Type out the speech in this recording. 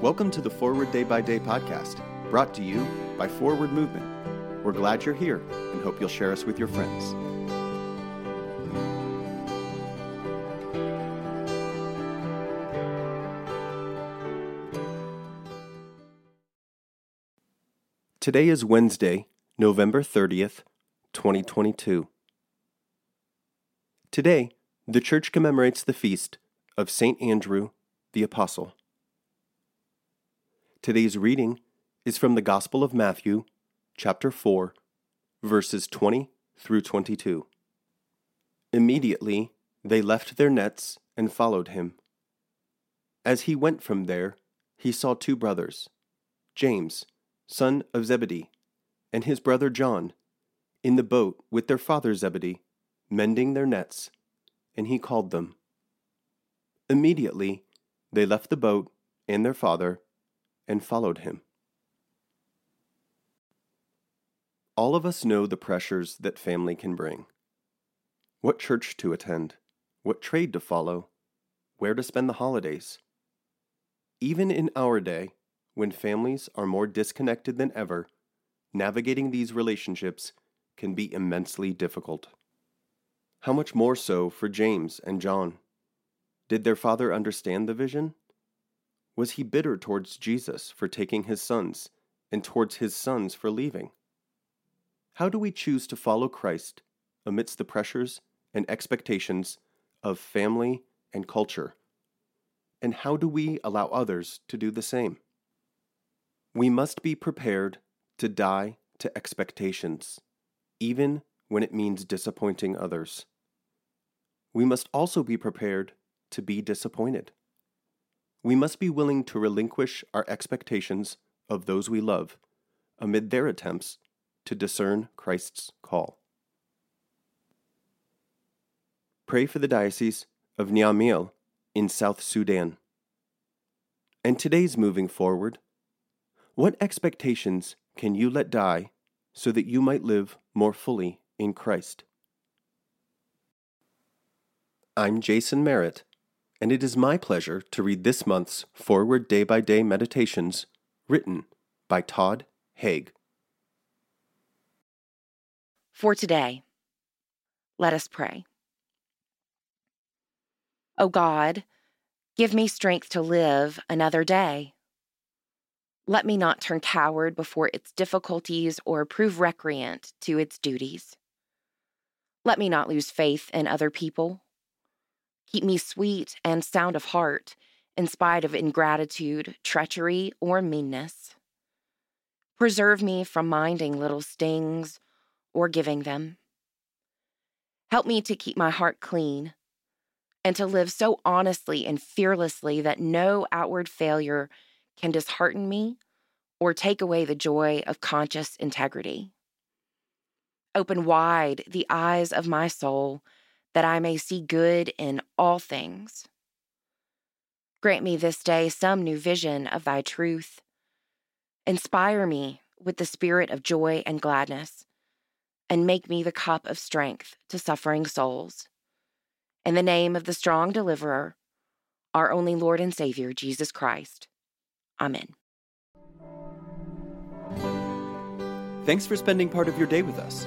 Welcome to the Forward Day by Day podcast, brought to you by Forward Movement. We're glad you're here and hope you'll share us with your friends. Today is Wednesday, November 30th, 2022. Today, the church commemorates the feast of St. Andrew the Apostle. Today's reading is from the Gospel of Matthew, chapter 4, verses 20 through 22. Immediately they left their nets and followed him. As he went from there, he saw two brothers, James, son of Zebedee, and his brother John, in the boat with their father Zebedee, mending their nets, and he called them. Immediately they left the boat and their father and followed him. All of us know the pressures that family can bring. What church to attend, what trade to follow, where to spend the holidays. Even in our day, when families are more disconnected than ever, navigating these relationships can be immensely difficult. How much more so for James and John? Did their father understand the vision? Was he bitter towards Jesus for taking his sons and towards his sons for leaving? How do we choose to follow Christ amidst the pressures and expectations of family and culture? And how do we allow others to do the same? We must be prepared to die to expectations, even when it means disappointing others. We must also be prepared to be disappointed we must be willing to relinquish our expectations of those we love amid their attempts to discern Christ's call. Pray for the Diocese of Niamey in South Sudan. And today's moving forward, what expectations can you let die so that you might live more fully in Christ? I'm Jason Merritt and it is my pleasure to read this month's Forward Day by Day Meditations, written by Todd Haig. For today, let us pray. O God, give me strength to live another day. Let me not turn coward before its difficulties or prove recreant to its duties. Let me not lose faith in other people Keep me sweet and sound of heart, in spite of ingratitude, treachery, or meanness. Preserve me from minding little stings or giving them. Help me to keep my heart clean and to live so honestly and fearlessly that no outward failure can dishearten me or take away the joy of conscious integrity. Open wide the eyes of my soul that I may see good in all things. Grant me this day some new vision of thy truth. Inspire me with the spirit of joy and gladness, and make me the cup of strength to suffering souls. In the name of the strong deliverer, our only Lord and Savior, Jesus Christ. Amen. Thanks for spending part of your day with us.